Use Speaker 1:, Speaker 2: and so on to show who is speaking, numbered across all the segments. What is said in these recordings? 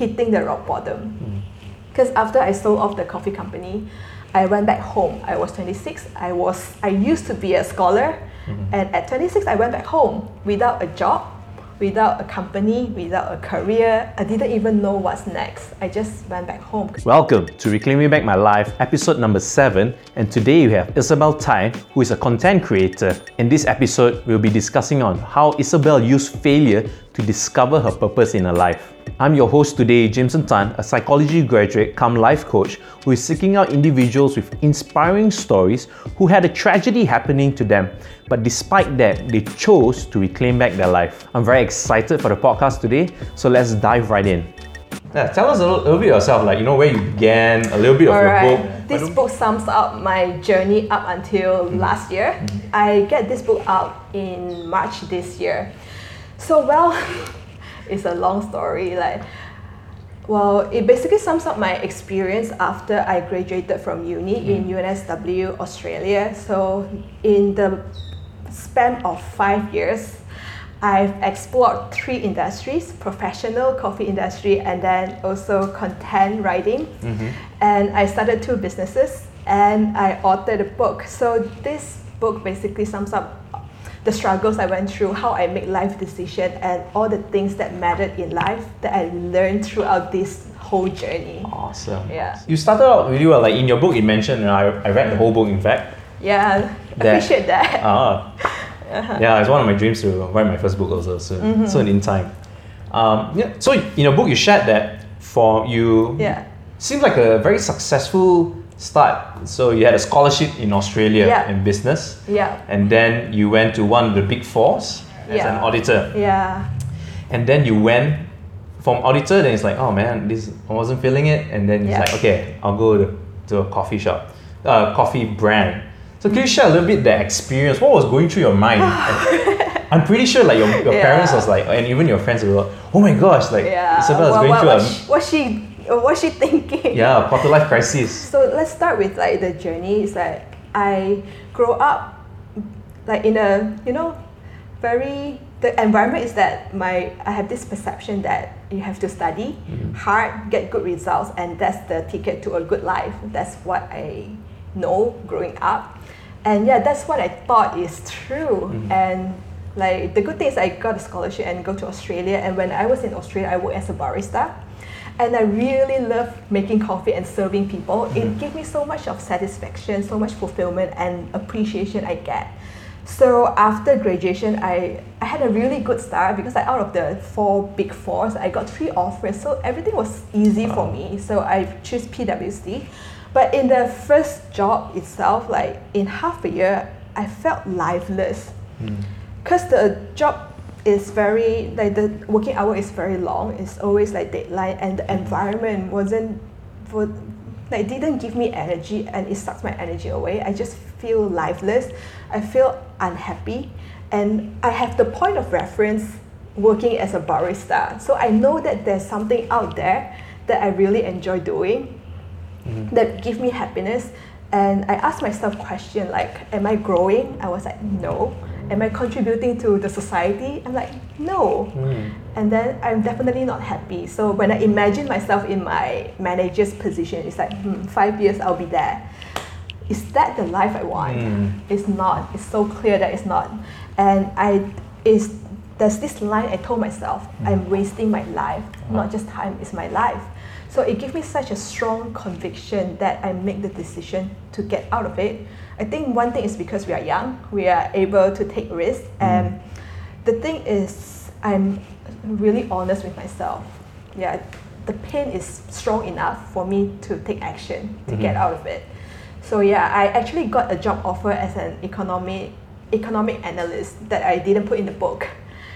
Speaker 1: hitting the rock bottom. Because after I sold off the coffee company, I went back home. I was 26. I was I used to be a scholar, mm-hmm. and at 26 I went back home without a job, without a company, without a career. I didn't even know what's next. I just went back home.
Speaker 2: Welcome to Reclaiming Back My Life, episode number 7. And today we have Isabelle Thye, who is a content creator. In this episode, we'll be discussing on how Isabelle used failure to discover her purpose in her life. I'm your host today, Jameson Tan, a psychology graduate come life coach who is seeking out individuals with inspiring stories who had a tragedy happening to them, but despite that, they chose to reclaim back their life. I'm very excited for the podcast today, so let's dive right in. Yeah, tell us a little, little bit yourself, like you know where you began, a little bit of your book.
Speaker 1: This book sums up my journey up until last year. Mm-hmm. I get this book out in March this year. So well, it's a long story. Like, well, it basically sums up my experience after I graduated from uni in mm. UNSW Australia. So in the span of five years, I've explored three industries professional coffee industry and then also content writing. Mm-hmm. And I started two businesses and I authored a book. So this book basically sums up the struggles I went through, how I make life decisions, and all the things that mattered in life that I learned throughout this whole journey.
Speaker 2: Awesome.
Speaker 1: Yeah.
Speaker 2: You started out really well. Like in your book, you mentioned, and I, I read the whole book, in fact.
Speaker 1: Yeah,
Speaker 2: That-
Speaker 1: appreciate that.
Speaker 2: Ah. Yeah, it's one of my dreams to write my first book also soon,
Speaker 1: Mm-hmm.
Speaker 2: soon in time. Um, yeah, so in your book, you shared that for you,
Speaker 1: Yeah.
Speaker 2: seems like a very successful start. So you had a scholarship in Australia
Speaker 1: Yeah.
Speaker 2: in business,
Speaker 1: Yeah,
Speaker 2: and then you went to one of the big fours as
Speaker 1: Yeah.
Speaker 2: an auditor,
Speaker 1: yeah,
Speaker 2: and then you went from auditor. Then it's like, oh man, this I wasn't feeling it, and then it's
Speaker 1: Yeah.
Speaker 2: like, okay, I'll go to, to a coffee shop, uh, coffee brand. So can you share a little bit that experience? What was going through your mind? I'm pretty sure like your, your
Speaker 1: Yeah.
Speaker 2: parents was like, and even your friends were like, oh my gosh, like
Speaker 1: yeah.
Speaker 2: Isabelle is
Speaker 1: What-
Speaker 2: going
Speaker 1: what,
Speaker 2: through
Speaker 1: what,
Speaker 2: a
Speaker 1: she, what she what's she thinking?
Speaker 2: yeah quarter life crisis.
Speaker 1: So let's start with like the journey. It's like I grow up like in a you know very the environment is that my I have this perception that you have to study mm-hmm. hard, get good results, and that's the ticket to a good life. That's what I know growing up, and yeah, that's what I thought is true. Mm-hmm. And like the good thing is I got a scholarship and go to Australia. And when I was in Australia, I worked as a barista and I really love making coffee and serving people. It mm-hmm. gave me so much of satisfaction, so much fulfillment and appreciation I get. So after graduation, I, I had a really good start because I, out of the four big fours, I got three offers. So everything was easy for me. So I choose PwC. But in the first job itself, like in half a year, I felt lifeless mm. because the job is very like the working hour is very long. It's always like deadline and the environment wasn't for like didn't give me energy and it sucks my energy away. I just feel lifeless. I feel unhappy. And i have the point of reference working as a barista. So i know that there's something out there that i really enjoy doing mm-hmm. that give me happiness. And i asked myself question like am i growing? I was like no am i contributing to the society? I'm like no. Hmm. And then i'm definitely not happy. So when i imagine myself in my manager's position it's like hmm, five years i'll be there. Is that the life i want? Hmm. It's not. It's so clear that it's not. And i is there's this line i told myself hmm. i'm wasting my life. Uh-huh. Not just time it's my life. So it gave me such a strong conviction that I make the decision to get out of it. I think one thing is because we are young, we are able to take risks. Mm. And the thing is, I'm really honest with myself. Yeah, the pain is strong enough for me to take action to get mm-hmm. out of it. So yeah, I actually got a job offer as an economic economic analyst that I didn't put in the book.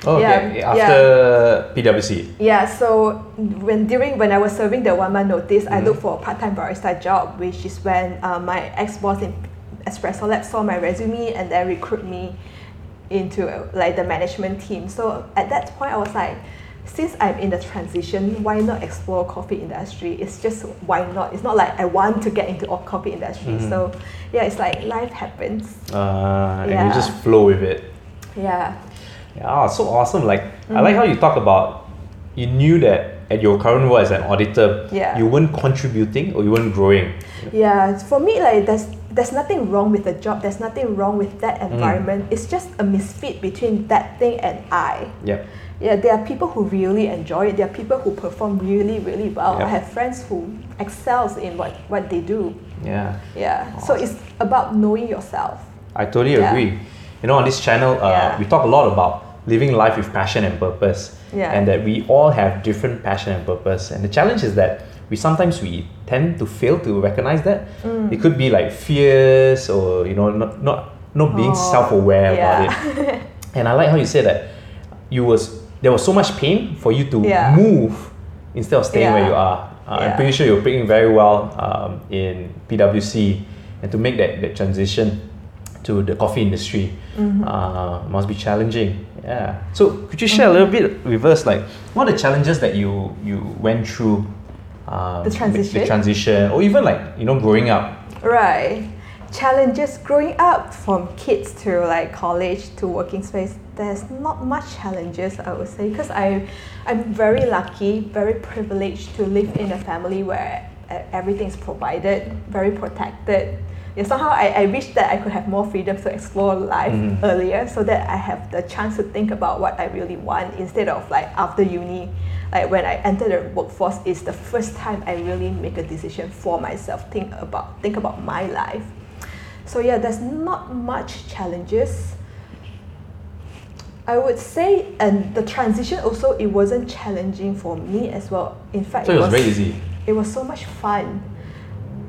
Speaker 2: Oh,
Speaker 1: Yeah,
Speaker 2: okay.
Speaker 1: yeah.
Speaker 2: After PwC.
Speaker 1: Yeah, so when during when I was serving the one month notice, I mm-hmm. looked for a part time barista job, which is when uh, my ex boss in Espresso Lab saw my resume and then recruit me into like the management team. So at that point, I was like, since I'm in the transition, why not explore coffee industry? It's just why not? It's not like I want to get into coffee industry. So yeah, it's like life happens.
Speaker 2: Uh, and you just flow with it.
Speaker 1: Yeah.
Speaker 2: Yeah, so awesome. Like I like how you talk about you knew that at your current role as an auditor,
Speaker 1: Yeah.
Speaker 2: you weren't contributing or you weren't growing.
Speaker 1: Yeah, for me, like there's there's nothing wrong with the job. There's nothing wrong with that
Speaker 2: Mm.
Speaker 1: environment. It's just a misfit between that thing and I.
Speaker 2: Yeah.
Speaker 1: Yeah, there are people who really enjoy it. There are people who perform really, really well.
Speaker 2: Yeah.
Speaker 1: I have friends who excels in what, what they do.
Speaker 2: Yeah.
Speaker 1: Yeah. So it's about knowing yourself.
Speaker 2: I totally
Speaker 1: Yeah.
Speaker 2: agree. You know, on this channel, uh,
Speaker 1: Yeah.
Speaker 2: we talk a lot about living life with passion and purpose,
Speaker 1: Yeah.
Speaker 2: and that we all have different passion and purpose. And the challenge is that we sometimes we tend to fail to recognize that.
Speaker 1: Mm.
Speaker 2: It could be like fears or you know not not not being
Speaker 1: Oh,
Speaker 2: self-aware
Speaker 1: yeah.
Speaker 2: about it. And I like how you say that you was there was so much pain for you to
Speaker 1: Yeah.
Speaker 2: move instead of staying where you are. Uh, I'm pretty sure you're picking very well um, in PwC, and to make that, that transition to the coffee industry
Speaker 1: Mm-hmm.
Speaker 2: uh, must be challenging. Yeah. So could you share a little bit with us, like what are the challenges that you you went through? Um,
Speaker 1: The
Speaker 2: the
Speaker 1: transition?
Speaker 2: transition, or even like you know growing up.
Speaker 1: Right. Challenges growing up from kids to like college to working space, there's not much challenges I would say because I I'm very lucky, very privileged to live in a family where everything's provided, very protected. Yeah, somehow I, I wish that I could have more freedom to explore life
Speaker 2: Mhm.
Speaker 1: earlier so that I have the chance to think about what I really want instead of like after uni like when I enter the workforce is the first time I really make a decision for myself think about think about my life so yeah there's not much challenges I would say and the transition also it wasn't challenging for me as well in fact
Speaker 2: So it was very easy.
Speaker 1: it was so much fun.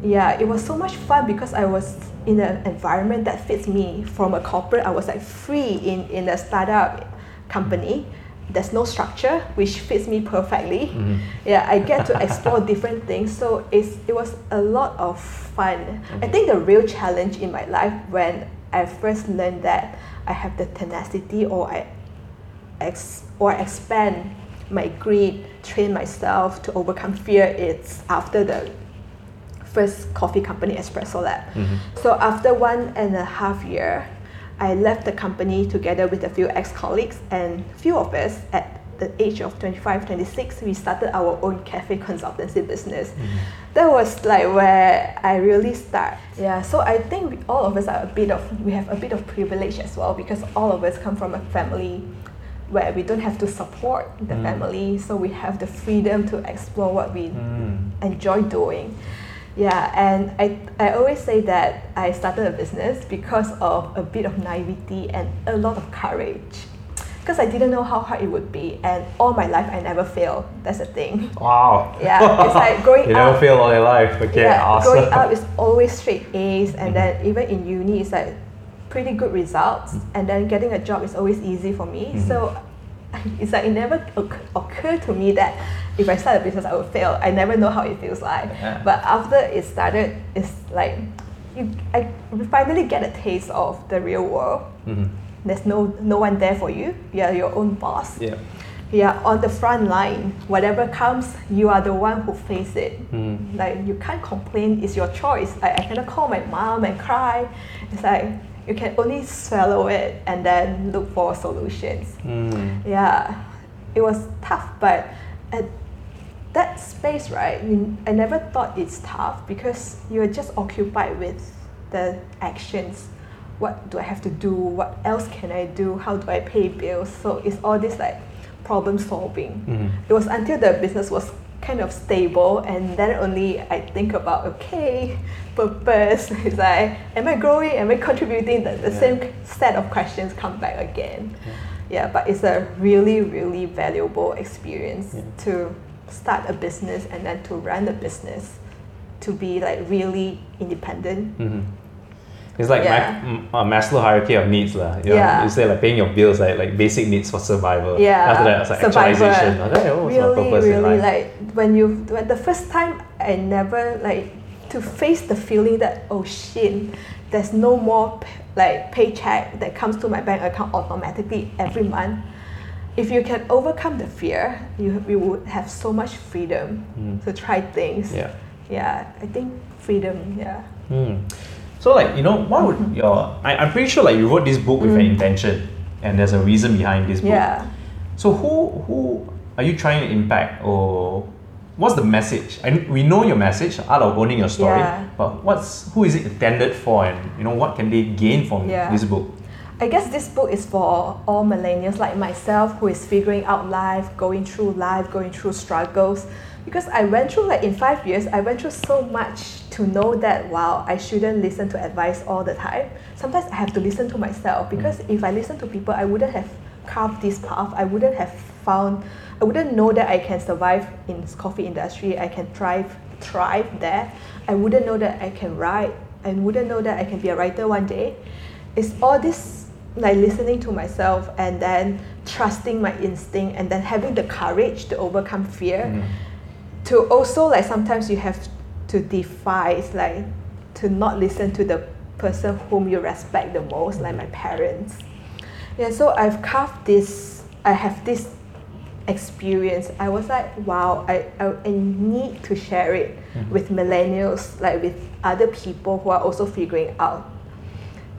Speaker 1: Yeah, it was so much fun because I was in an environment that fits me. From a corporate, I was like free in, in a startup company. There's no structure, which fits me perfectly.
Speaker 2: Mhm.
Speaker 1: Yeah, I get to explore different things. So it's, it was a lot of fun. I think the real challenge in my life when I first learned that I have the tenacity or I ex- or expand my greed, train myself to overcome fear, it's after the first coffee company, Espresso Lab.
Speaker 2: Mhm.
Speaker 1: So after one and a half year, I left the company together with a few ex-colleagues and few of us at the age of 25, 26, we started our own cafe consultancy business. That was like where I really start. Yeah, so I think we, all of us are a bit of, we have a bit of privilege as well because all of us come from a family where we don't have to support the
Speaker 2: Mm.
Speaker 1: family, so we have the freedom to explore what we
Speaker 2: Mm.
Speaker 1: enjoy doing. Yeah, and I, I always say that I started a business because of a bit of naivety and a lot of courage. Because I didn't know how hard it would be, and all my life I never fail. That's the thing.
Speaker 2: Wow.
Speaker 1: Yeah, it's like growing
Speaker 2: you never
Speaker 1: up-
Speaker 2: fail all your life. Okay,
Speaker 1: yeah,
Speaker 2: awesome.
Speaker 1: growing up is always straight A's, and
Speaker 2: Mhm.
Speaker 1: then even in uni, it's like pretty good results,
Speaker 2: Mm.
Speaker 1: and then getting a job is always easy for me.
Speaker 2: Mhm.
Speaker 1: So it's like it never occ- occurred to me that if I start a business, I would fail. I never know how it feels like.
Speaker 2: Yeah.
Speaker 1: But after it started, it's like you, I finally get a taste of the real world.
Speaker 2: Mhm.
Speaker 1: There's no no one there for you. You're your own boss.
Speaker 2: Yeah.
Speaker 1: You're on the front line. Whatever comes, you are the one who face it.
Speaker 2: Mm.
Speaker 1: Like you can't complain. It's your choice. Like I cannot call my mom and cry. It's like you can only swallow it and then look for solutions.
Speaker 2: Mm.
Speaker 1: Yeah, it was tough, but at that space, right? You, I never thought it's tough because you're just occupied with the actions. What do I have to do? What else can I do? How do I pay bills? So it's all this like problem solving.
Speaker 2: Mhm.
Speaker 1: It was until the business was kind of stable and then only I think about okay, purpose. It's like, am I growing? Am I contributing? The, the
Speaker 2: Yeah.
Speaker 1: same set of questions come back again. Yeah, but it's a really, really valuable experience
Speaker 2: Yeah.
Speaker 1: to start a business and then to run a business, to be like really independent.
Speaker 2: Mhm. It's like
Speaker 1: Yeah.
Speaker 2: Ma- m- uh, Maslow hierarchy of needs, lah. You know,
Speaker 1: Yeah.
Speaker 2: You say like paying your bills, like like basic needs for survival.
Speaker 1: Yeah,
Speaker 2: After that, it's like
Speaker 1: survivor.
Speaker 2: actualization. Like, oh,
Speaker 1: really, really like when you when the first time I never like to face the feeling that oh shit, there's no more p- like paycheck that comes to my bank account automatically every month. If you can overcome the fear, you you would have so much freedom
Speaker 2: Mm.
Speaker 1: to try things.
Speaker 2: Yeah.
Speaker 1: Yeah, I think freedom. Yeah.
Speaker 2: Hmm. So like you know, what would
Speaker 1: Mm-hmm.
Speaker 2: your? I, I'm pretty sure like you wrote this book with an intention, and there's a reason behind this book.
Speaker 1: Mm. Yeah.
Speaker 2: So who who are you trying to impact or what's the message? And we know your message, art of owning your story,
Speaker 1: Yeah.
Speaker 2: but what's who is it intended for, and you know what can they gain from
Speaker 1: Yeah.
Speaker 2: this book?
Speaker 1: I guess this book is for all millennials like myself who is figuring out life, going through life, going through struggles. Because I went through, like in five years, I went through so much to know that, wow, I shouldn't listen to advice all the time. Sometimes I have to listen to myself mm. because if I listen to people, I wouldn't have carved this path. I wouldn't have found, I wouldn't know that I can survive in this coffee industry. I can thrive, thrive there. I wouldn't know that I can write. I wouldn't know that I can be a writer one day. It's all this like listening to myself and then trusting my instinct and then having the courage to overcome fear
Speaker 2: Mm.
Speaker 1: to also like sometimes you have to defy it's like to not listen to the person whom you respect the most like my parents yeah so i've carved this i have this experience i was like wow i, I, I need to share it
Speaker 2: Mhm.
Speaker 1: with millennials like with other people who are also figuring out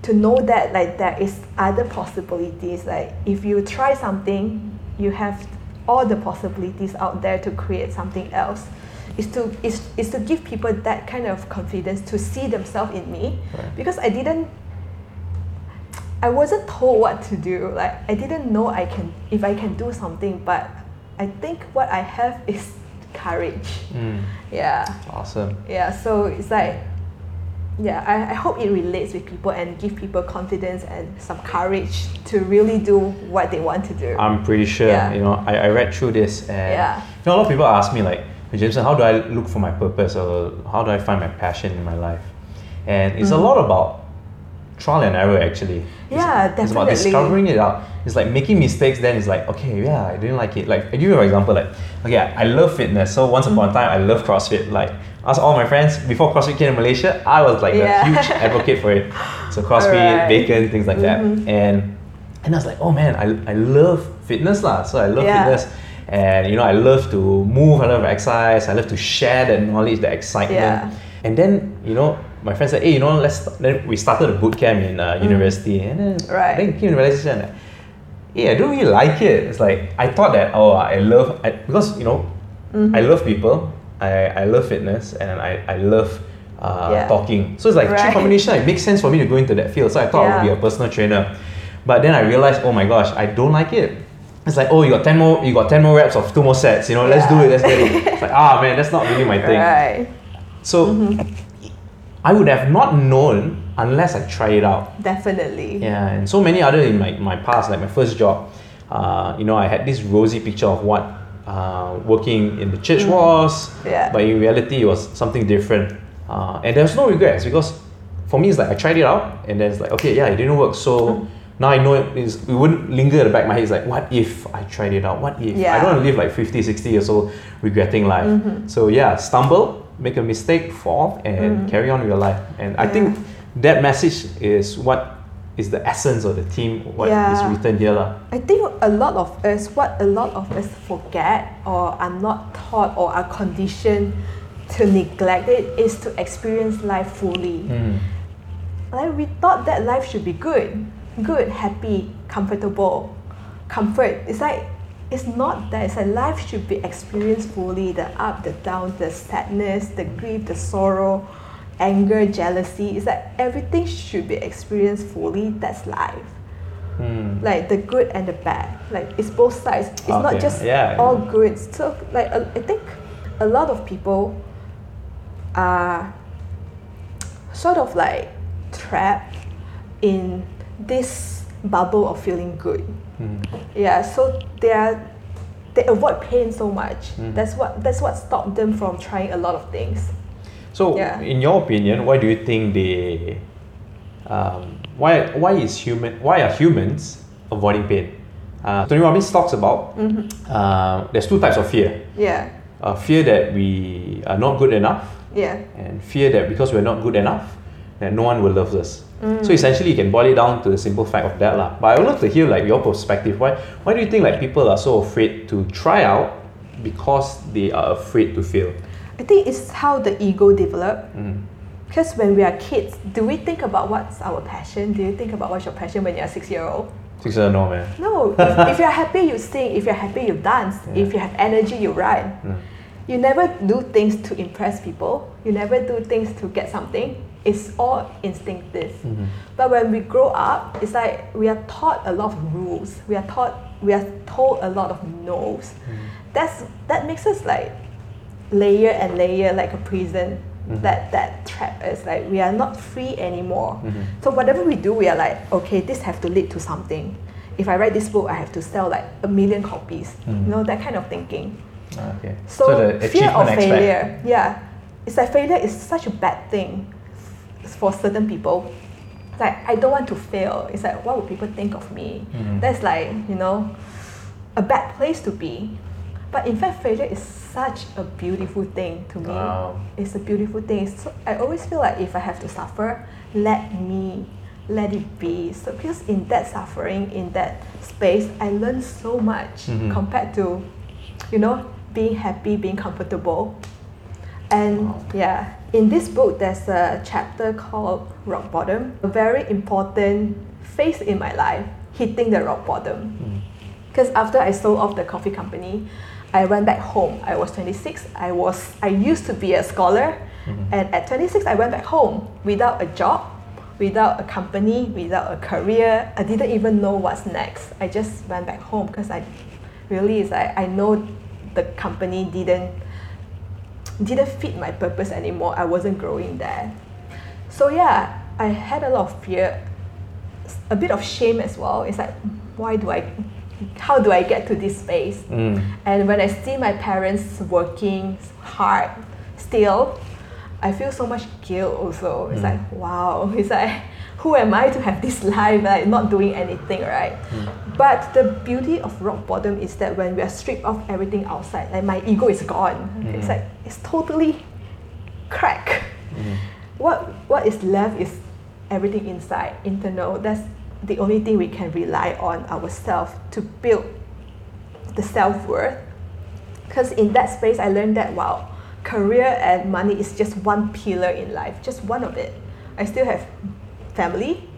Speaker 1: to know that like there is other possibilities. Like if you try something you have all the possibilities out there to create something else. Is to is, is to give people that kind of confidence to see themselves in me.
Speaker 2: Right.
Speaker 1: because i didn't i wasn't told what to do. Like i didn't know i can if i can do something but i think what i have is courage.
Speaker 2: Mm,
Speaker 1: yeah.
Speaker 2: Awesome.
Speaker 1: yeah so it's like yeah I, I hope it relates with people and give people confidence and some courage to really do what they want to do
Speaker 2: I'm pretty sure.
Speaker 1: Yeah.
Speaker 2: You know, I, I read through this and
Speaker 1: Yeah.
Speaker 2: you know a lot of people ask me like, "Hey, Jameson, how do I look for my purpose or how do I find my passion in my life? And it's a
Speaker 1: Mhm.
Speaker 2: lot about trial and error actually. It's-
Speaker 1: Yeah,
Speaker 2: It's about discovering it out. It's like making mistakes. Then it's like, okay, yeah, I didn't like it. Like I give you an example. Like, okay, I love fitness. So once upon a
Speaker 1: Mm-hmm.
Speaker 2: time, I love CrossFit. Like, ask all my friends before CrossFit came to Malaysia, I was like
Speaker 1: Yeah.
Speaker 2: a huge advocate for it. So CrossFit,
Speaker 1: Alright.
Speaker 2: bacon, things like that,
Speaker 1: Mhm.
Speaker 2: and and I was like, oh man, I, I love fitness lah. So I love
Speaker 1: Yeah.
Speaker 2: fitness. And you know, I love to move, I love exercise, I love to share that knowledge, the excitement.
Speaker 1: Yeah.
Speaker 2: And then, you know, my friend said, hey, you know, let's then we started a boot camp in uh, university. And then
Speaker 1: Mm. Right.
Speaker 2: then came to realization that, yeah, I don't really like it. It's like I thought that oh I love I, because you know,
Speaker 1: Mm-hmm.
Speaker 2: I love people, I, I love fitness and I, I love uh,
Speaker 1: Yeah.
Speaker 2: talking. So it's like
Speaker 1: Right.
Speaker 2: combination, it makes sense for me to go into that field. So I thought I would be a personal trainer. But then I realized, oh my gosh, I don't like it. It's like, oh, you got ten more, you got ten more reps of two more sets. You know, let's do it, let's get it. It's like, ah, man, that's not really my thing.
Speaker 1: right
Speaker 2: So I would have not known unless I try it out.
Speaker 1: definitely
Speaker 2: Yeah, and so many other in my, my past, like my first job, uh, you know, I had this rosy picture of what uh, working in the church was,
Speaker 1: Yeah.
Speaker 2: but in reality, it was something different. Uh, and there's no regrets because for me, it's like I tried it out, and then it's like, okay, yeah, it didn't work. So now I know it, is, it wouldn't linger at the back of my head. It's like, what if I tried it out? What if? I don't want to live like 50, 60 years old regretting life.
Speaker 1: Mm-hmm.
Speaker 2: So yeah, stumble, make a mistake, fall, and carry on with your life. And I
Speaker 1: Mm-hmm.
Speaker 2: Think that message is what is the essence of the team, what is
Speaker 1: Yeah.
Speaker 2: written here. lah.
Speaker 1: I think a lot of us, what a lot of us forget or are not taught or are conditioned to neglect it is to experience life fully.
Speaker 2: Mm.
Speaker 1: Like we thought that life should be good, good, happy, comfortable. Comfort. It's like it's not that. It's like life should be experienced fully. The up, the down, the sadness, the grief, the sorrow, anger, jealousy. It's like everything should be experienced fully. That's life.
Speaker 2: Mm.
Speaker 1: Like the good and the bad. Like it's both sides. It's not just
Speaker 2: yeah.
Speaker 1: all good. So like uh, I think a lot of people are sort of like trapped in this bubble of feeling good.
Speaker 2: Mm.
Speaker 1: Yeah, so they are they avoid pain so much.
Speaker 2: Mm.
Speaker 1: That's what that's what stopped them from trying a lot of things.
Speaker 2: So,
Speaker 1: Yeah.
Speaker 2: in your opinion, why do you think they? Um, why why is human? Why are humans avoiding pain? Uh, Tony Robbins talks about
Speaker 1: Mm-hmm.
Speaker 2: uh, there's two types of fear.
Speaker 1: Yeah,
Speaker 2: Uh, fear that we are not good enough,
Speaker 1: yeah,
Speaker 2: and fear that because we're not good enough, that no one will love us.
Speaker 1: Mm.
Speaker 2: So essentially, you can boil it down to the simple fact of that, lah. But I would love to hear like your perspective. Why why do you think like people are so afraid to try out because they are afraid to fail?
Speaker 1: I think it's how the ego develop.
Speaker 2: Mm.
Speaker 1: Because when we are kids, do we think about what's our passion? Do you think about what's your passion when you're a six year old?
Speaker 2: Six years no man.
Speaker 1: No, if, if you're happy, you sing. If you're happy, you dance.
Speaker 2: Yeah.
Speaker 1: If you have energy, you run.
Speaker 2: Mm.
Speaker 1: You never do things to impress people. You never do things to get something. It's all instinctive.
Speaker 2: Mhm.
Speaker 1: But when we grow up, it's like we are taught a lot of rules. We are taught, we are told a lot of no's. That's that makes us like layer and layer like a prison.
Speaker 2: Mhm.
Speaker 1: That that trap is like we are not free anymore.
Speaker 2: Mhm.
Speaker 1: So whatever we do, we are like, okay, this have to lead to something. If I write this book, I have to sell like a million copies.
Speaker 2: Mm.
Speaker 1: You know that kind of thinking.
Speaker 2: Ah, Okay.
Speaker 1: So,
Speaker 2: the
Speaker 1: fear of failure, yeah, it's like failure is such a bad thing for certain people. It's like I don't want to fail. It's like what would people think of me?
Speaker 2: Mhm.
Speaker 1: That's like you know, a bad place to be. But in fact, failure is such a beautiful thing to me.
Speaker 2: Wow.
Speaker 1: It's a beautiful thing. So I always feel like if I have to suffer, let me, let it be. So because in that suffering, in that space, I learn so much
Speaker 2: Mhm.
Speaker 1: compared to, you know, being happy, being comfortable. And
Speaker 2: Wow.
Speaker 1: yeah, in this book, there's a chapter called Rock Bottom, a very important phase in my life, hitting the rock bottom.
Speaker 2: Mm.
Speaker 1: Because after I sold off the coffee company, I went back home. I was 26. I was I used to be a scholar,
Speaker 2: Mhm.
Speaker 1: and at 26 I went back home without a job, without a company, without a career. I didn't even know what's next. I just went back home because I really is like I know the company didn't didn't fit my purpose anymore. I wasn't growing there. So yeah, I had a lot of fear, a bit of shame as well. It's like, why do I, how do I get to this space?
Speaker 2: Mm.
Speaker 1: And when I see my parents working hard still, I feel so much guilt also. It's
Speaker 2: Mm.
Speaker 1: like, wow, it's like, who am I to have this life, like not doing anything, right?
Speaker 2: Mm.
Speaker 1: But the beauty of rock bottom is that when we are stripped of everything outside, like my ego is gone. It's
Speaker 2: Mm.
Speaker 1: like, it's totally crack.
Speaker 2: Mm.
Speaker 1: What, what is left is everything inside, internal. That's the only thing we can rely on ourselves to build the self worth. Because in that space, I learned that wow, career and money is just one pillar in life, just one of it. I still have family,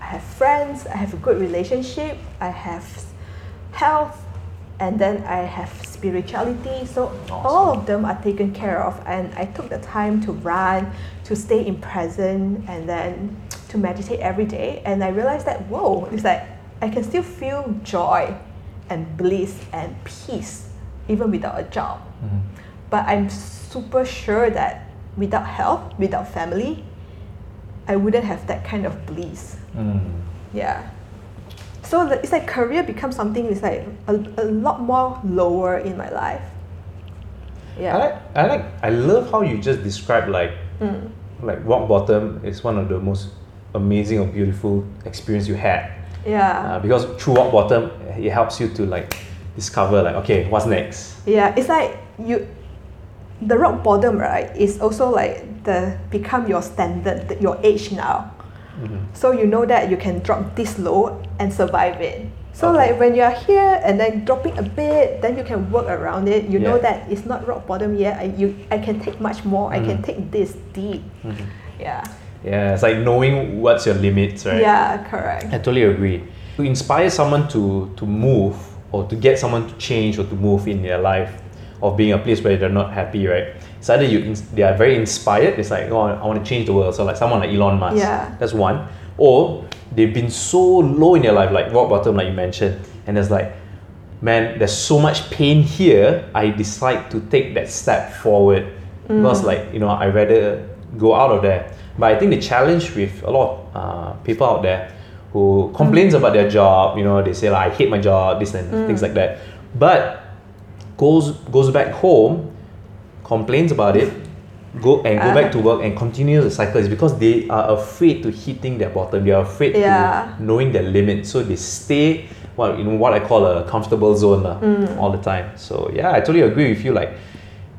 Speaker 1: I have friends, I have a good relationship, I have health, and then I have spirituality. So all of them are taken care of, and I took the time to run, to stay in present, and then to meditate every day. And I realized that whoa, it's like I can still feel joy, and bliss and peace even without a job.
Speaker 2: Mhm.
Speaker 1: But I'm super sure that without health, without family, I wouldn't have that kind of bliss.
Speaker 2: Mm.
Speaker 1: Yeah. So the, it's like career becomes something it's like a, a lot more lower in my life. Yeah.
Speaker 2: I like, I like, I love how you just describe like,
Speaker 1: Mm.
Speaker 2: like rock bottom is one of the most amazing or beautiful experience you had.
Speaker 1: Yeah.
Speaker 2: Uh, because through rock bottom, it helps you to like discover like, okay, what's next?
Speaker 1: Yeah, it's like you, the rock bottom, right, is also like the become your standard, your age now.
Speaker 2: Mhm.
Speaker 1: So you know that you can drop this low and survive it. So
Speaker 2: Okay.
Speaker 1: like when you're here and then dropping a bit, then you can work around it. You know that it's not rock bottom yet. I, you, I can take much more. I can
Speaker 2: Mhm.
Speaker 1: take this deep.
Speaker 2: Mhm.
Speaker 1: Yeah.
Speaker 2: Yeah, it's like knowing what's your limits, right?
Speaker 1: Yeah, correct.
Speaker 2: I totally agree. To inspire someone to, to move or to get someone to change or to move in their life of being a place where they're not happy, right? It's either you ins- they are very inspired, it's like, oh, I want to change the world. So like someone like Elon Musk.
Speaker 1: Yeah.
Speaker 2: That's one. Or they've been so low in their life, like rock bottom, like you mentioned, and it's like, man, there's so much pain here. I decide to take that step forward mm. because, like, you know, I rather go out of there. But I think the challenge with a lot of uh, people out there who complains mm. about their job, you know, they say like, I hate my job, this and mm. things like that. But goes goes back home, complains about it, go and go uh. back to work and continue the cycle is because they are afraid to hitting their bottom. They are afraid
Speaker 1: Yeah.
Speaker 2: to knowing their limits. So they stay well know what I call a comfortable zone lah, all the time. So yeah, I totally agree with you. Like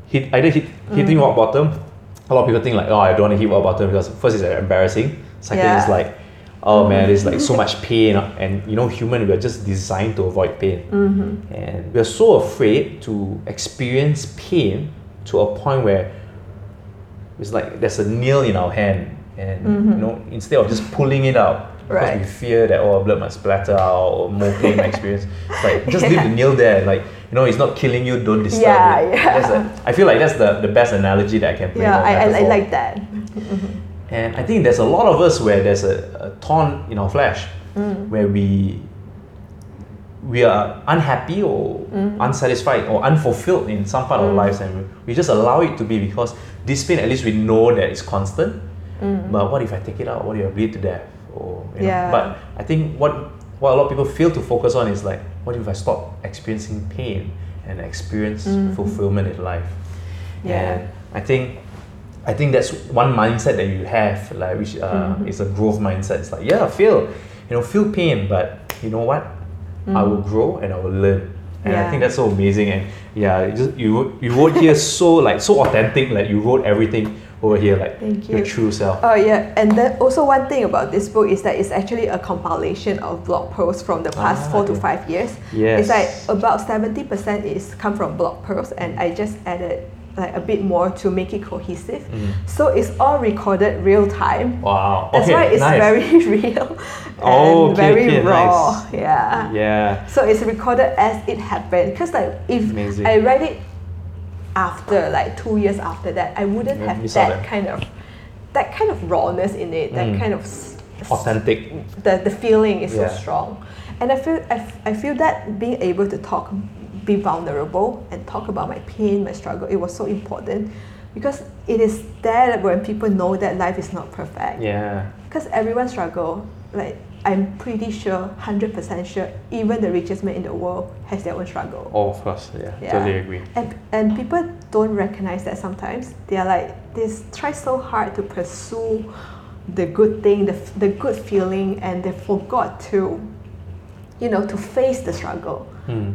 Speaker 2: hit either hit hitting rock bottom. A lot of people think like, oh, I don't want to hit rock bottom because first it's embarrassing. Second
Speaker 1: Yeah.
Speaker 2: is like, oh man, there's like so much pain, and you know, human we are just designed to avoid pain, mm-hmm. and we are so afraid to experience pain to a point where it's like there's a nail in our hand, and mm-hmm. you know, instead of just pulling it out, because we fear that oh blood might splatter out or more pain experience. It's like just leave the nail there. Like you know, it's not killing you. Don't disturb
Speaker 1: Yeah,
Speaker 2: it.
Speaker 1: yeah.
Speaker 2: A, I feel like that's the, the best analogy that I can bring.
Speaker 1: Yeah, I, I, I like that.
Speaker 2: And I think there's a lot of us where there's a, a thorn in our flesh,
Speaker 1: Mm.
Speaker 2: where we we are unhappy or
Speaker 1: Mm.
Speaker 2: unsatisfied or unfulfilled in some part of our lives, and we just allow it to be because this pain, at least we know that it's constant. But what if I take it out? What if I bleed to death? Or you know?
Speaker 1: Mm. Yeah.
Speaker 2: But I think what what a lot of people fail to focus on is like, what if I stop experiencing pain and experience fulfillment in life?
Speaker 1: Mm-hmm. Yeah.
Speaker 2: And I think I think that's one mindset that you have, like which uh,
Speaker 1: Mm-hmm.
Speaker 2: is a growth mindset. It's like, yeah, feel, you know, feel pain, but you know what? I will grow and I will learn. And I
Speaker 1: Mm.
Speaker 2: Think that's so amazing. And yeah, you just, you you wrote here so like so authentic. Like you wrote everything over here, like
Speaker 1: Thank you.
Speaker 2: your true self.
Speaker 1: Oh yeah, and then also one thing about this book is that it's actually a compilation of blog posts from the past
Speaker 2: Ah,
Speaker 1: four to five years.
Speaker 2: Yes.
Speaker 1: It's like about seventy percent is come from blog posts, and I just added like a bit more to make it cohesive.
Speaker 2: Mm.
Speaker 1: So it's all recorded real time.
Speaker 2: Wow.
Speaker 1: That's
Speaker 2: okay,
Speaker 1: why it's
Speaker 2: nice.
Speaker 1: very real and
Speaker 2: Oh, okay,
Speaker 1: very
Speaker 2: okay,
Speaker 1: raw.
Speaker 2: nice.
Speaker 1: Yeah.
Speaker 2: Yeah.
Speaker 1: So it's recorded as it happened. Because like if
Speaker 2: Amazing.
Speaker 1: I write it after like two years after that, I wouldn't have that
Speaker 2: that.
Speaker 1: kind of that kind of rawness in it. That
Speaker 2: Mm.
Speaker 1: kind of s-
Speaker 2: Authentic.
Speaker 1: The the feeling is
Speaker 2: Yeah.
Speaker 1: so strong, and I feel I, f- I feel that being able to talk, be vulnerable, and talk about my pain, my struggle, it was so important, because it is there when people know that life is not perfect
Speaker 2: Yeah.
Speaker 1: because everyone struggle like i'm pretty sure 100% sure even the richest man in the world has their own struggle
Speaker 2: Oh, of course. Yeah.
Speaker 1: Yeah.
Speaker 2: Totally agree.
Speaker 1: and, and people don't recognize that sometimes they are like they try so hard to pursue the good thing the, the good feeling and they forgot to you know to face the struggle
Speaker 2: Hmm.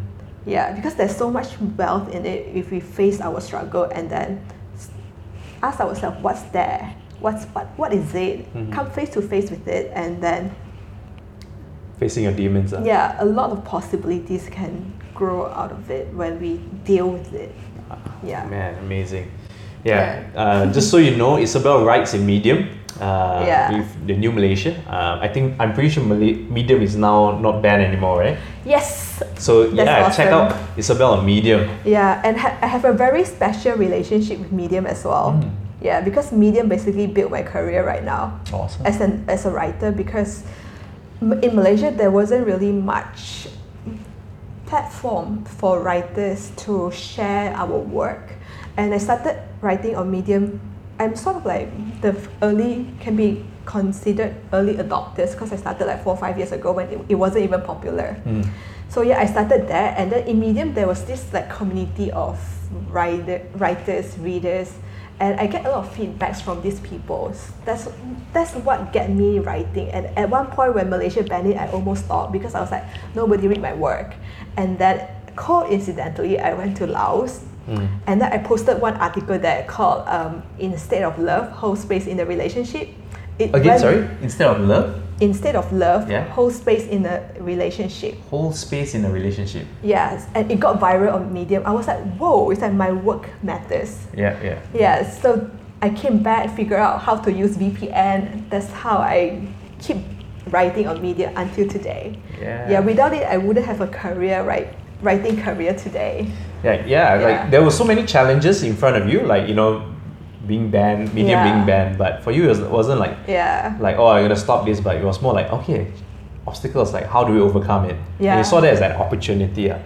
Speaker 1: yeah because there's so much wealth in it if we face our struggle and then ask ourselves what's there what's what, what is it
Speaker 2: Mhm.
Speaker 1: come face to face with it and then
Speaker 2: Facing your demons. ah.
Speaker 1: yeah a lot of possibilities can grow out of it when we deal with it yeah
Speaker 2: Man, amazing. Yeah. Uh, just so you know, Isabelle writes in Medium. Uh,
Speaker 1: Yeah.
Speaker 2: With the new Malaysia. Uh, I think I'm pretty sure Malay- Medium is now not banned anymore, right?
Speaker 1: yes
Speaker 2: So
Speaker 1: That's
Speaker 2: yeah, check out Isabelle on Medium.
Speaker 1: yeah and ha- i have a very special relationship with medium as well
Speaker 2: Mm.
Speaker 1: yeah because medium basically built my career right now
Speaker 2: Awesome.
Speaker 1: as an as a writer because m- in Malaysia there wasn't really much platform for writers to share our work. And I started writing on Medium. I'm sort of like the early can be considered early adopters because I started like four or five years ago when it, it wasn't even popular.
Speaker 2: Mm.
Speaker 1: so yeah I started there and then in Medium there was this like community of writer, writers readers and I get a lot of feedbacks from these people that's that's what get me writing and at one point when Malaysia banned it I almost stopped because I was like nobody read my work and then coincidentally I went to Laos
Speaker 2: Mm.
Speaker 1: and then I posted one article there called um, Instead of Love, Hold Space in the Relationship. It
Speaker 2: Again,
Speaker 1: went-
Speaker 2: sorry. Instead of love,
Speaker 1: Instead of love,
Speaker 2: Yeah.
Speaker 1: hold space in a relationship.
Speaker 2: hold space in a relationship.
Speaker 1: Yes, and it got viral on Medium. I was like, whoa, it's like my work matters.
Speaker 2: Yeah, yeah.
Speaker 1: Yeah, so I came back, figure out how to use VPN. That's how I keep writing on Medium until today.
Speaker 2: Yeah.
Speaker 1: Yeah, without it, I wouldn't have a career, right? Writing career today.
Speaker 2: Yeah, yeah,
Speaker 1: Yeah.
Speaker 2: like there were so many challenges in front of you, like you know, being banned, medium
Speaker 1: Yeah.
Speaker 2: being banned. But for you, it was- wasn't like
Speaker 1: Yeah.
Speaker 2: like oh, I'm gonna stop this. But it was more like okay, obstacles. Like how do we overcome it? And
Speaker 1: Yeah.
Speaker 2: you saw that as an opportunity. ah.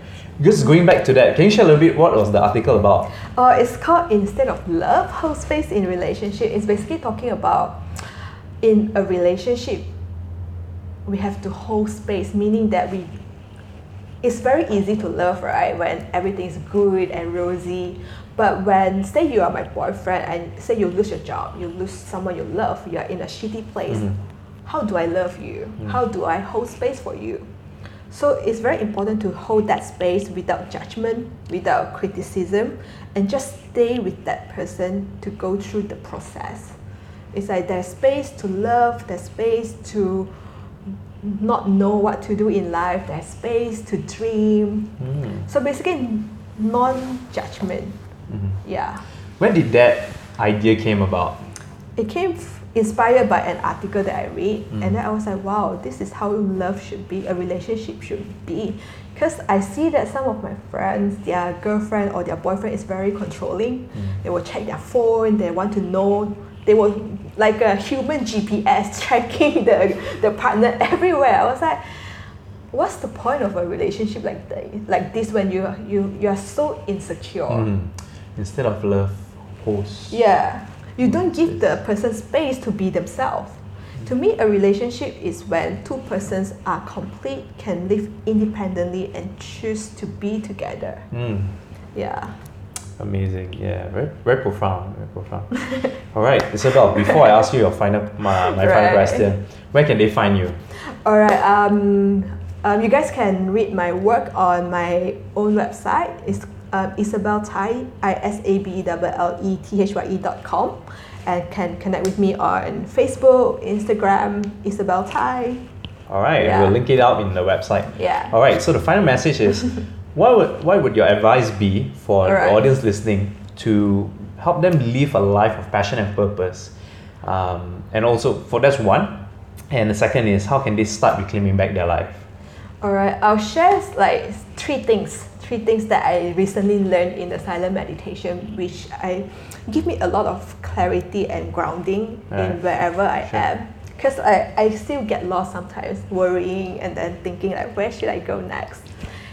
Speaker 2: Just going back to that, can you share a little bit what was the article about?
Speaker 1: Uh, it's called Instead of Love, Hold Space in Relationship. It's basically talking about in a relationship, we have to hold space, meaning that we it's very easy to love, right? When everything's good and rosy. But when, say, you are my boyfriend and say you lose your job, you lose someone you love, you are in a shitty place,
Speaker 2: Mhm.
Speaker 1: how do I love you? How do I hold space for you? So it's very important to hold that space without judgment, without criticism, and just stay with that person to go through the process. It's like there's space to love, there's space to not know what to do in life, there's space to dream.
Speaker 2: Mm.
Speaker 1: So basically, non judgment.
Speaker 2: Mhm.
Speaker 1: Yeah.
Speaker 2: When did that idea came about?
Speaker 1: It came f- inspired by an article that I read, and then I was like, wow, this is how love should be, a relationship should be. Because I see that some of my friends, their girlfriend or their boyfriend is very controlling. They will check their phone, they want to know, they will like a human GPS tracking the, the partner everywhere. I was like, what's the point of a relationship like that, like this when you you you are so insecure?
Speaker 2: Mm. Instead of love, host.
Speaker 1: Yeah, you don't give the person space to be themselves. To me, a relationship is when two persons are complete, can live independently, and choose to be together.
Speaker 2: Mm.
Speaker 1: Yeah.
Speaker 2: Amazing. Yeah, very very profound. Very profound. All right, Isabelle. Before I ask you your final my, my final question, where can they find you?
Speaker 1: All right. Um, um, you guys can read my work on my own website. It's um, Isabelle Thye, I S A B E L L E T H Y E dot com, and can connect with me on Facebook, Instagram, Isabelle Thye.
Speaker 2: All right,
Speaker 1: Yeah.
Speaker 2: we'll link it out in the website.
Speaker 1: Yeah.
Speaker 2: All right. So the final message is, what would what would your advice be for
Speaker 1: Alright.
Speaker 2: the audience listening to help them live a life of passion and purpose? Um, and also, for that's one. And the second is, how can they start reclaiming back their life?
Speaker 1: All right, I'll share like three things, three things that I recently learned in the silent meditation, which I give me a lot of clarity and grounding
Speaker 2: Right.
Speaker 1: in wherever I
Speaker 2: Sure.
Speaker 1: am. Because I, I still get lost sometimes, worrying and then thinking like, where should I go next?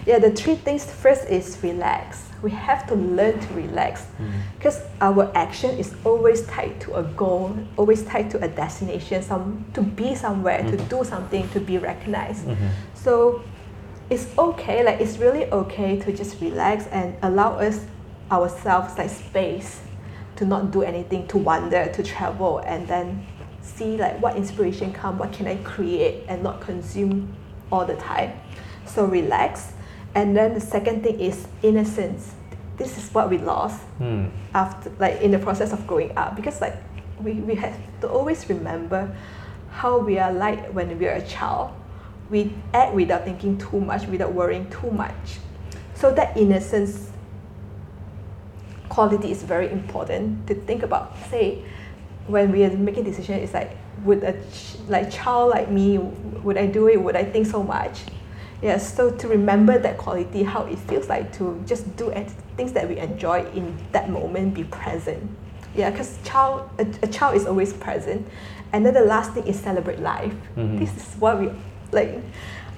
Speaker 1: Yeah, the three things. First is relax. We have to learn to relax mm. because our action is always tied to a goal, always tied to a destination, some to be somewhere, to mm-hmm. do something, to be recognized. Mm-hmm. So it's okay, like it's really okay to just relax and allow us ourselves like space to not do anything, to wander, to travel and then see like what inspiration come, what can I create and not consume all the time. So relax. And then the second thing is innocence. This is what we lost
Speaker 2: Hmm.
Speaker 1: after like in the process of growing up because like we, we have to always remember how we are like when we are a child we act without thinking too much without worrying too much. So that innocence quality is very important to think about. Say when we are making decision it's like would a ch- like child like me would i do it? Would i think so much? Yes so to remember that quality how it feels like to just do ent- things that we enjoy in that moment be present. Yeah because child a, a child is always present. And then the last thing is celebrate life.
Speaker 2: Mhm.
Speaker 1: this is what we like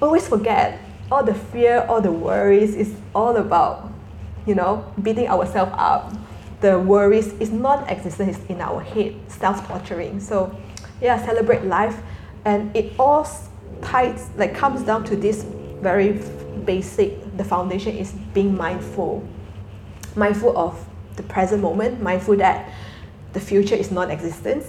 Speaker 1: always forget all the fear all the worries is all about you know, beating ourselves up. The worries is non-existent, in our head, self-torturing. So, yeah, celebrate life, and it all ties like comes down to this very basic. The foundation is being mindful, mindful of the present moment, mindful that the future is non-existent,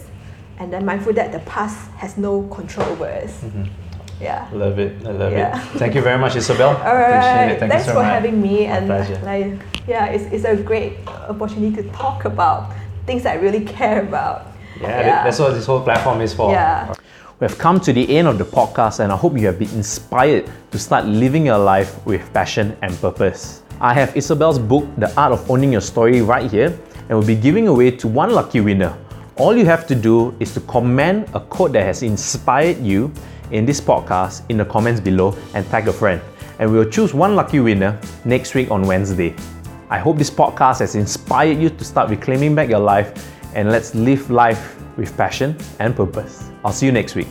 Speaker 1: and then mindful that the past has no control over us. Mm-hmm. Yeah.
Speaker 2: Love it. I love
Speaker 1: Yeah.
Speaker 2: it. Thank you very much, Isabelle.
Speaker 1: All right.
Speaker 2: Appreciate it. Thank
Speaker 1: Thanks
Speaker 2: you so
Speaker 1: for
Speaker 2: much.
Speaker 1: having me.
Speaker 2: My
Speaker 1: and
Speaker 2: pleasure.
Speaker 1: like, yeah, it's, it's a great opportunity to talk about things I really care about.
Speaker 2: Yeah, that- that's what this whole platform is for.
Speaker 1: Yeah.
Speaker 2: We have come to the end of the podcast, and I hope you have been inspired to start living your life with passion and purpose. I have Isabelle's book, The Art of Owning Your Story, right here, and we'll be giving away to one lucky winner. All you have to do is to comment a quote that has inspired you in this podcast in the comments below and tag a friend. And we'll choose one lucky winner next week on Wednesday. I hope this podcast has inspired you to start reclaiming back your life and let's live life with passion and purpose. I'll see you next week.